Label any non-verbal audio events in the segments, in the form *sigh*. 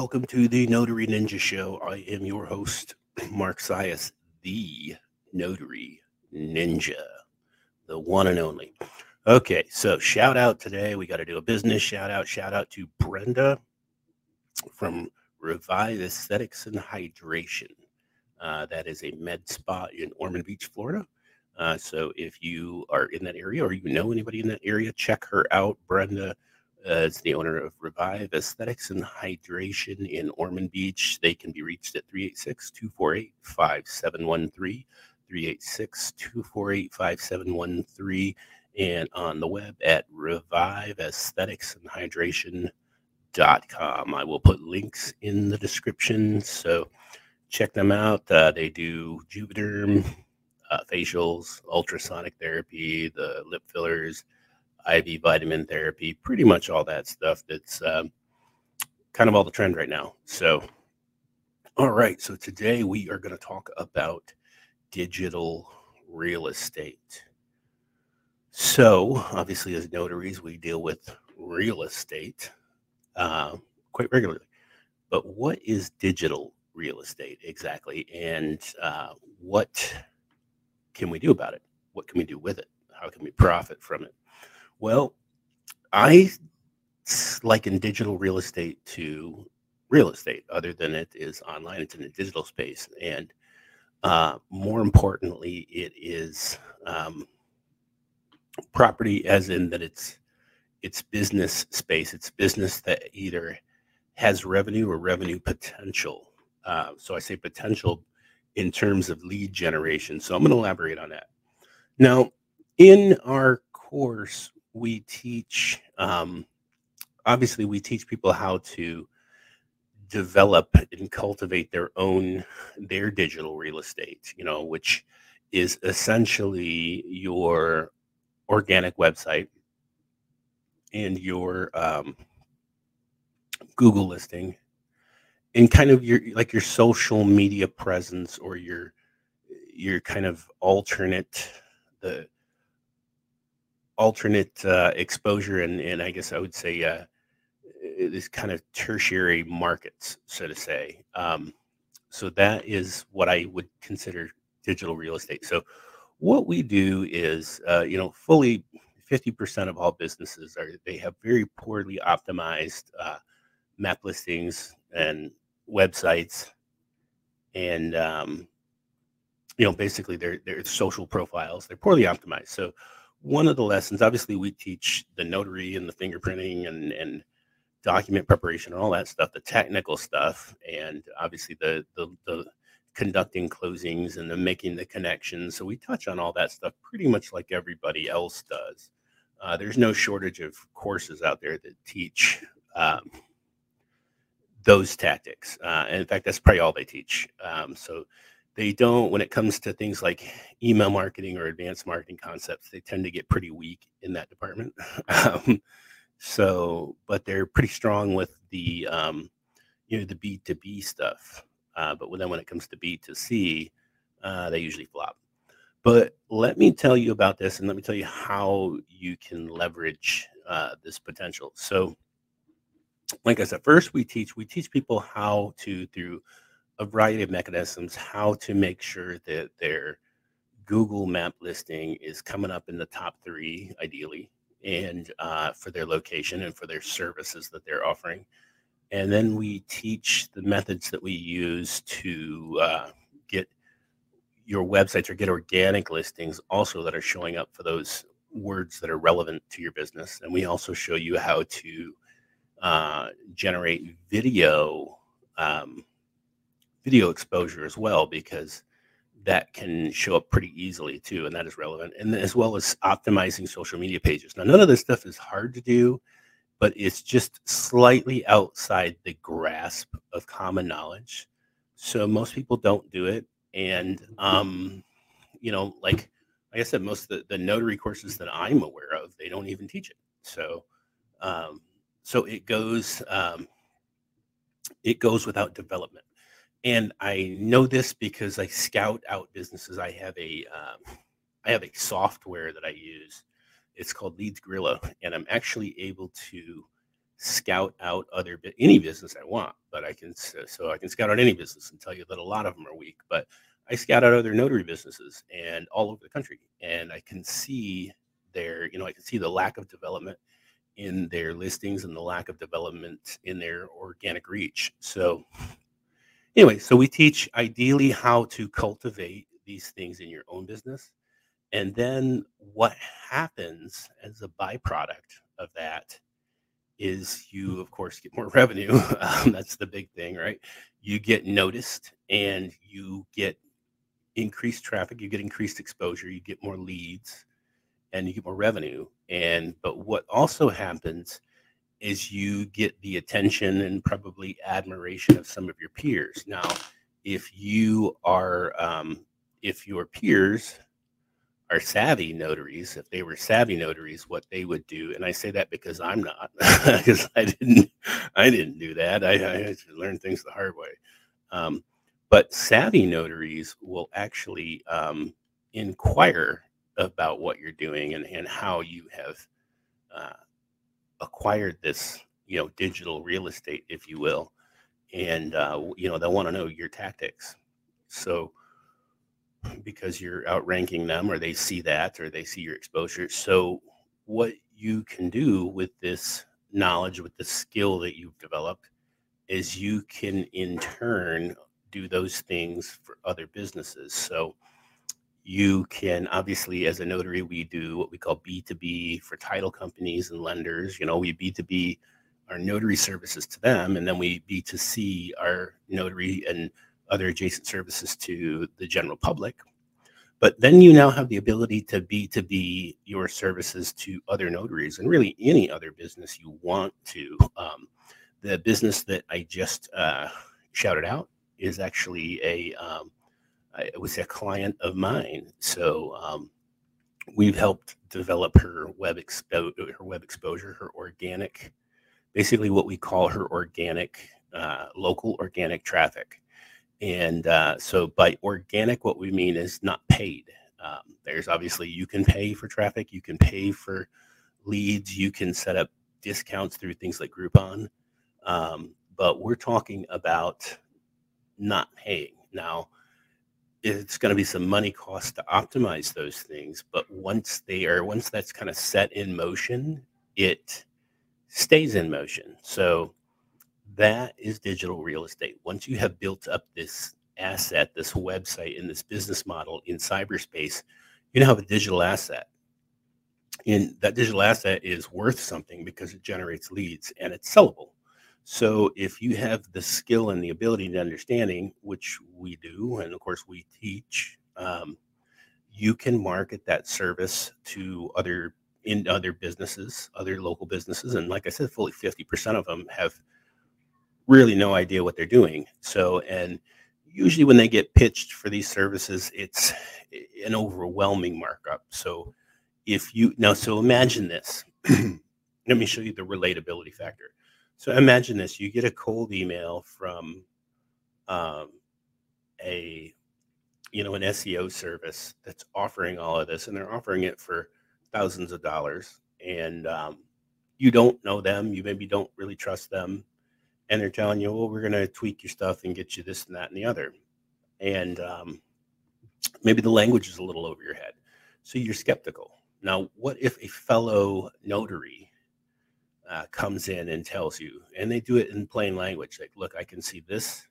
Welcome to the Notary Ninja Show. I am your host, Mark Sias, the Notary Ninja, the one and only. Okay, so shout out today. We got to do a business shout out. Shout out to Brenda from RevIV Aesthetics and Hydration. Uh, that is a med spa in Ormond Beach, Florida. Uh, so if you are in that area or you know anybody in that area, check her out. Brenda is the owner of RevIV Aesthetics and Hydration in Ormond Beach. They can be reached at 386 248 5713. 386 248 5713 and on the web at revive aesthetics and hydration.com. I will put links in the description. So check them out. Uh, they do Juvederm, uh, facials, ultrasonic therapy, the lip fillers, IV vitamin therapy, pretty much all that stuff that's um, kind of all the trend right now. So, all right. So today we are going to talk about digital real estate. So, obviously, as notaries, we deal with real estate uh, quite regularly. But what is digital real estate exactly? And uh, what can we do about it? What can we do with it? How can we profit from it? Well, I liken digital real estate to real estate, other than it is online, it's in a digital space. And uh, more importantly, it is um, property, as in that it's it's business space. It's business that either has revenue or revenue potential. Uh, so I say potential in terms of lead generation. So I'm going to elaborate on that. Now, in our course, we teach. Um, obviously, we teach people how to develop and cultivate their own their digital real estate you know which is essentially your organic website and your um, google listing and kind of your like your social media presence or your your kind of alternate the alternate uh, exposure and and i guess i would say uh, this kind of tertiary markets, so to say. Um, so that is what I would consider digital real estate. So what we do is, uh, you know, fully 50% of all businesses are they have very poorly optimized uh, map listings and websites, and um, you know, basically their their social profiles they're poorly optimized. So one of the lessons, obviously, we teach the notary and the fingerprinting and and document preparation and all that stuff, the technical stuff, and obviously the the, the conducting closings and the making the connections. So we touch on all that stuff pretty much like everybody else does. Uh, there's no shortage of courses out there that teach um, those tactics. Uh, and in fact, that's probably all they teach. Um, so they don't, when it comes to things like email marketing or advanced marketing concepts, they tend to get pretty weak in that department. *laughs* um, so, but they're pretty strong with the, um, you know, the B to B stuff. Uh, but then when it comes to b2c uh, they usually flop. But let me tell you about this, and let me tell you how you can leverage uh, this potential. So, like I said, first we teach we teach people how to through a variety of mechanisms how to make sure that their Google Map listing is coming up in the top three, ideally, and uh, for their location and for their services that they're offering. And then we teach the methods that we use to uh, get your websites or get organic listings also that are showing up for those words that are relevant to your business. And we also show you how to uh, generate video um, video exposure as well because that can show up pretty easily too, and that is relevant. And as well as optimizing social media pages. Now, none of this stuff is hard to do, but it's just slightly outside the grasp of common knowledge. So most people don't do it. And um, you know, like like I said, most of the, the notary courses that I'm aware of, they don't even teach it. So um, so it goes um, it goes without development and I know this because I scout out businesses. I have a um, I have a software that I use. It's called Leads Gorilla, and I'm actually able to scout out other any business I want. But I can so I can scout out any business and tell you that a lot of them are weak. But I scout out other notary businesses and all over the country, and I can see their you know I can see the lack of development in their listings and the lack of development in their organic reach. So anyway, so we teach ideally how to cultivate these things in your own business. And then what happens as a byproduct of that is you, of course, get more *laughs* revenue. Um, that's the big thing, right? You get noticed and you get increased traffic, you get increased exposure, you get more leads, and you get more revenue. And but what also happens is you get the attention and probably admiration of some of your peers. Now, if you are, um, if your peers are savvy notaries, if they were savvy notaries, what they would do, and I say that because I'm not, *laughs* because I didn't, I didn't do that. I, I had to learn things the hard way. Um, but savvy notaries will actually um, inquire about what you're doing and, and how you have uh, acquired this, you know, digital real estate, if you will, and uh, you know they'll want to know your tactics. So because you're outranking them, or they see that, or they see your exposure. So what you can do with this knowledge, with the skill that you've developed, is you can in turn do those things for other businesses. So you can obviously as a notary we do what we call b2b for title companies and lenders you know we b2b our notary services to them and then we b2c our notary and other adjacent services to the general public. But then you now have the ability to b2b your services to other notaries and really any other business you want to. Um, the business that i just uh, shouted out is actually a um, it was a client of mine. So um, we've helped develop her web expo- her web exposure, her organic, basically what we call her organic, uh, local organic traffic. And uh, so by organic, what we mean is not paid. Um, there's obviously you can pay for traffic, you can pay for leads, you can set up discounts through things like Groupon. Um, but we're talking about not paying. Now, it's going to be some money cost to optimize those things but once they are once that's kind of set in motion it stays in motion. So that is digital real estate. Once you have built up this asset this website and this business model in cyberspace you now have a digital asset. And that digital asset is worth something because it generates leads and it's sellable so if you have the skill and the ability and understanding, which we do, and of course we teach, um, you can market that service to other in other businesses, other local businesses, and like I said, fully fifty percent of them have really no idea what they're doing. So and usually when they get pitched for these services, it's an overwhelming markup. So if you now, so imagine this. *clears throat* Let me show you the relatability factor so imagine this: you get a cold email from um, a you know an SEO service that's offering all of this, and they're offering it for thousands of dollars, and um, you don't know them, you maybe don't really trust them, and they're telling you, "Well, we're going to tweak your stuff and get you this and that and the other," and um, maybe the language is a little over your head, so you're skeptical. Now, what if a fellow notary uh, comes in and tells you, and they do it in plain language. Like, look, I can see this.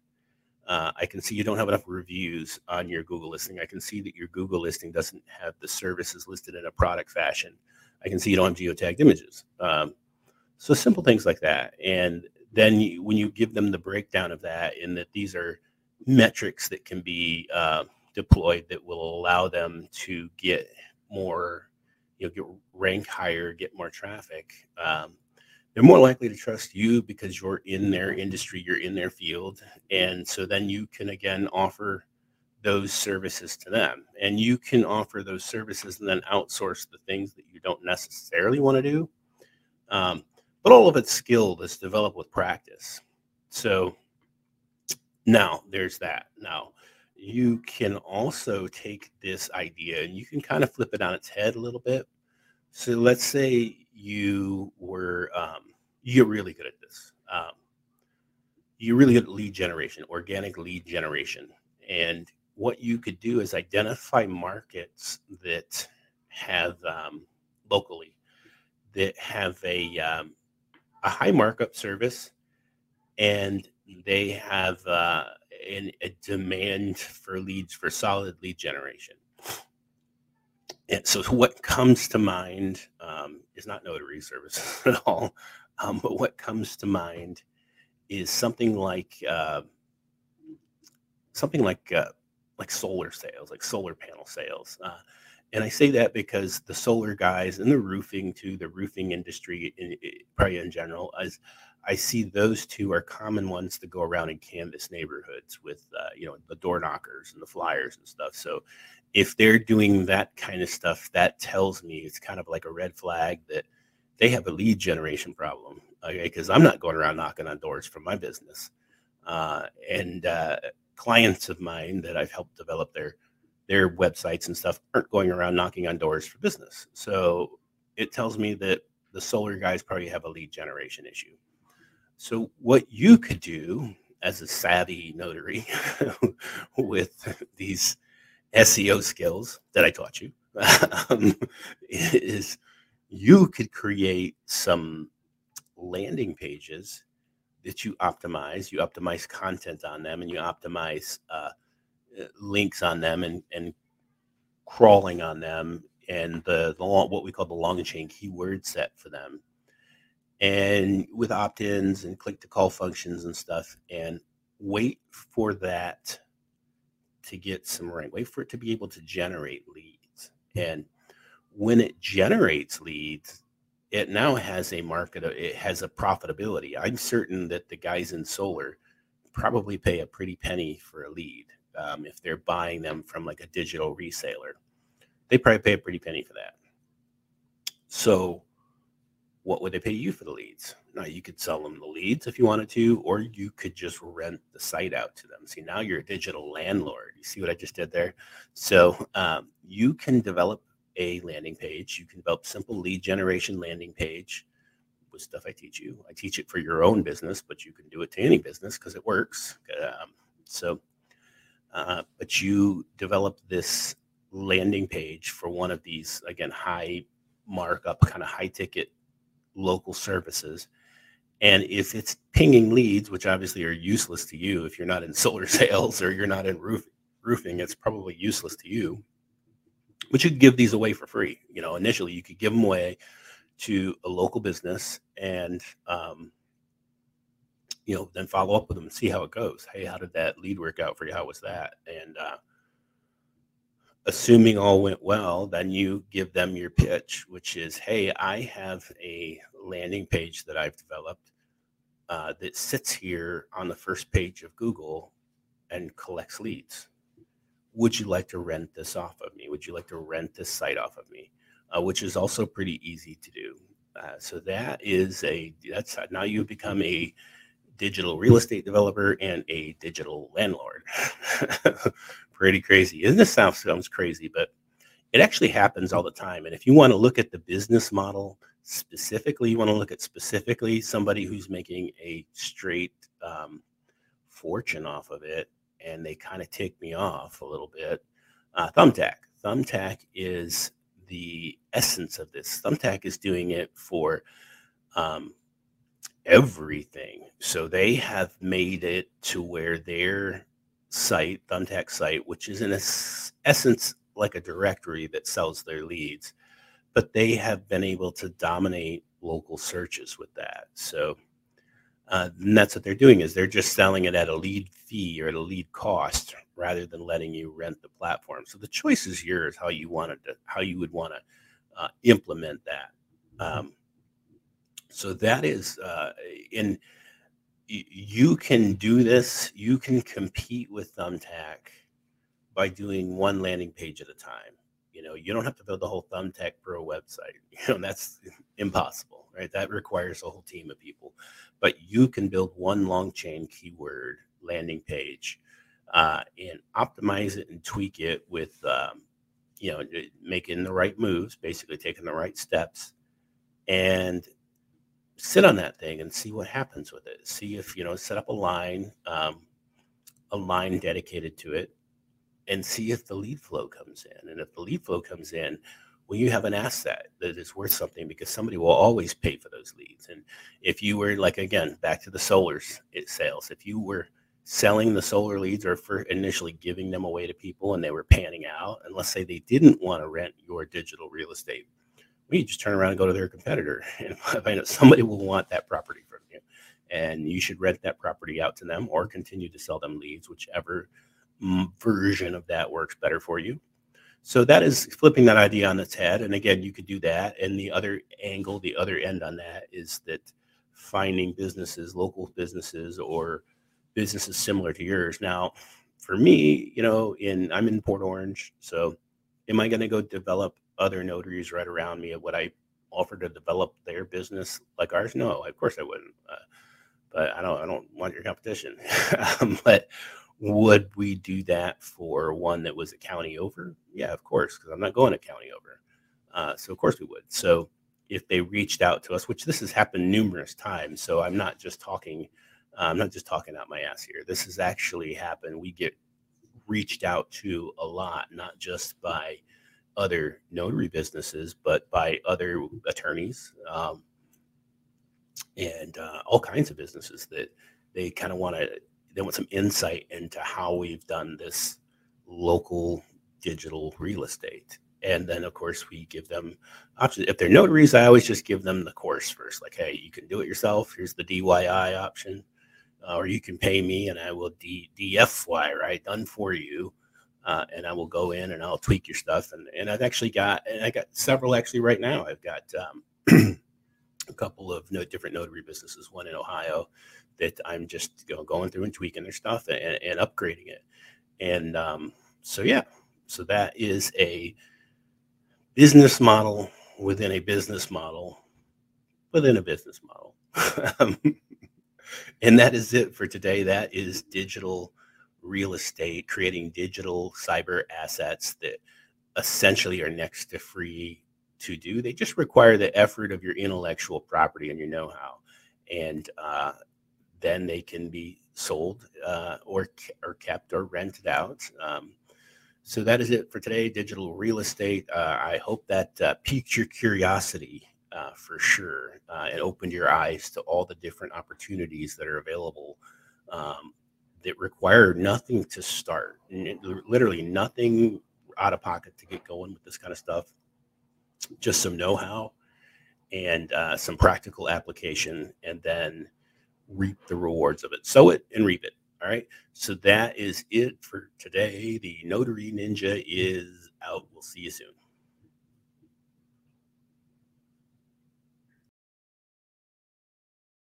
Uh, I can see you don't have enough reviews on your Google listing. I can see that your Google listing doesn't have the services listed in a product fashion. I can see you don't have geotagged images. Um, so simple things like that. And then you, when you give them the breakdown of that, and that these are metrics that can be uh, deployed that will allow them to get more, you know, get rank higher, get more traffic. Um, they're more likely to trust you because you're in their industry, you're in their field, and so then you can again offer those services to them, and you can offer those services and then outsource the things that you don't necessarily want to do. Um, but all of it's skill that's developed with practice. So now there's that. Now you can also take this idea and you can kind of flip it on its head a little bit. So let's say you were um, you're really good at this. Um, you're really good at lead generation, organic lead generation, and what you could do is identify markets that have um, locally that have a um, a high markup service, and they have uh, an, a demand for leads for solid lead generation. And so, *laughs* what comes to mind um, is not notary service *laughs* at all, um, but what comes to mind is something like uh, something like uh, like solar sales, like solar panel sales. Uh, and I say that because the solar guys and the roofing too, the roofing industry, in, probably in general, as I see those two are common ones to go around and canvas neighborhoods with, uh, you know, the door knockers and the flyers and stuff. So if they're doing that kind of stuff, that tells me it's kind of like a red flag that they have a lead generation problem. Okay, because I'm not going around knocking on doors for my business. Uh, and uh, clients of mine that I've helped develop their their websites and stuff aren't going around knocking on doors for business. So it tells me that the solar guys probably have a lead generation issue. So what you could do as a savvy notary *laughs* with these SEO skills that I taught you *laughs* um, is you could create some landing pages that you optimize. You optimize content on them, and you optimize uh, links on them, and and crawling on them, and the, the long, what we call the long chain keyword set for them, and with opt-ins and click to call functions and stuff, and wait for that to get some rank. Wait for it to be able to generate leads, and when it generates leads, it now has a market it has a profitability. I'm certain that the guys in solar probably pay a pretty penny for a lead um, if they're buying them from like a digital reseller. They probably pay a pretty penny for that. So what would they pay you for the leads now you could sell them the leads if you wanted to or you could just rent the site out to them see now you're a digital landlord you see what i just did there so um, you can develop a landing page. You can develop simple lead generation landing page with stuff I teach you. I teach it for your own business, but you can do it to any business because it works. Um, so, uh, but you develop this landing page for one of these again high markup, kind of high ticket local services. And if it's pinging leads, which obviously are useless to you if you're not in solar *laughs* sales or you're not in roof, roofing, it's probably useless to you but you could give these away for free. You know, initially you could give them away to a local business and, um, you know, then follow up with them and see how it goes. Hey, how did that lead work out for you? How was that? And uh, assuming all went well, then you give them your pitch, which is, hey, I have a landing page that I've developed uh, that sits here on the first page of Google and collects leads would you like to rent this off of me? Would you like to rent this site off of me? Uh, which is also pretty easy to do. Uh, so that is a that's now you become a digital real estate developer and a digital landlord. *laughs* pretty crazy. Isn't this sounds crazy, but it actually happens all the time. And if you want to look at the business model specifically, you want to look at specifically somebody who's making a straight um, fortune off of it and they kind of tick me off a little bit. Uh, Thumbtack. Thumbtack is the essence of this. Thumbtack is doing it for um, everything. So they have made it to where their site, Thumbtack site, which is in essence like a directory that sells their leads, but they have been able to dominate local searches with that. So uh, that's what they're doing is they're just selling it at a lead fee or at a lead cost rather than letting you rent the platform. So the choice is yours how you wanted to how you would want to uh, implement that. Um, so that is uh, in you can do this. You can compete with Thumbtack by doing one landing page at a time. You know, you don't have to build the whole Thumbtack Pro website. *laughs* You know, that's impossible, right? That requires a whole team of people. But you can build one long chain keyword landing page uh, and optimize it and tweak it with, um, you know, making the right moves, basically taking the right steps, and sit on that thing and see what happens with it. See if you know, set up a line, um, a line dedicated to it, and see if the lead flow comes in. And if the lead flow comes in, well, you have an asset that is worth something because somebody will always pay for those leads. And if you were like again back to the solars eh, sales, if you were selling the solar leads or for initially giving them away to people and they were panning out, and let's say they didn't want to rent your digital real estate, well, just turn around and go to their competitor *laughs* and find out somebody will want that property from you. And you should rent that property out to them or continue to sell them leads, whichever version of that works better for you. So that is flipping that idea on its head. And again, you could do that. And the other angle, the other end on that is that finding businesses, local businesses, or businesses similar to yours. Now, for me, you know, in I'm in Port Orange, so am I going to go develop other notaries right around me? Would I offer to develop their business like ours? No, of course I wouldn't. Uh, but I don't I don't want your competition. *laughs* um, but would we do that for one that was a county over? Yeah, of course, because I'm not going a county over. Uh, so of course we would. So if they reached out to us, which this has happened numerous times, so I'm not just talking, uh, I'm not just talking out my ass here. This has actually happened. We get reached out to a lot, not just by other notary businesses, but by other attorneys um, and uh, all kinds of businesses that they kind of want to they want some insight into how we've done this local digital real estate. And then, of course, we give them options. If they're notaries, I always just give them the course first. Like, hey, you can do it yourself. Here's the DYI option, uh, or you can pay me and I will D- DFY, right? Done for you. Uh, and I will go in and I'll tweak your stuff. And, and I've actually got, and I got several actually right now. I've got um, *clears throat* a couple of no, different notary businesses, one in Ohio that I'm just you know, going through and tweaking their stuff and, and upgrading it. And um, so, yeah, so that is a business model within a business model within a business model. *laughs* And that is it for today. That is digital real estate, creating digital cyber assets that essentially are next to free to do. They just require the effort of your intellectual property and your know how. And uh, then they can be sold uh, or or kept or rented out. Um, so that is it for today. Digital real estate. Uh, I hope that uh, piqued your curiosity uh, for sure uh, and opened your eyes to all the different opportunities that are available um, that require nothing to start. Literally nothing out of pocket to get going with this kind of stuff. Just some know-how and uh, some practical application, and then reap the rewards of it. Sow it and reap it. All right. So that is it for today. The Notary Ninja is out. We'll see you soon.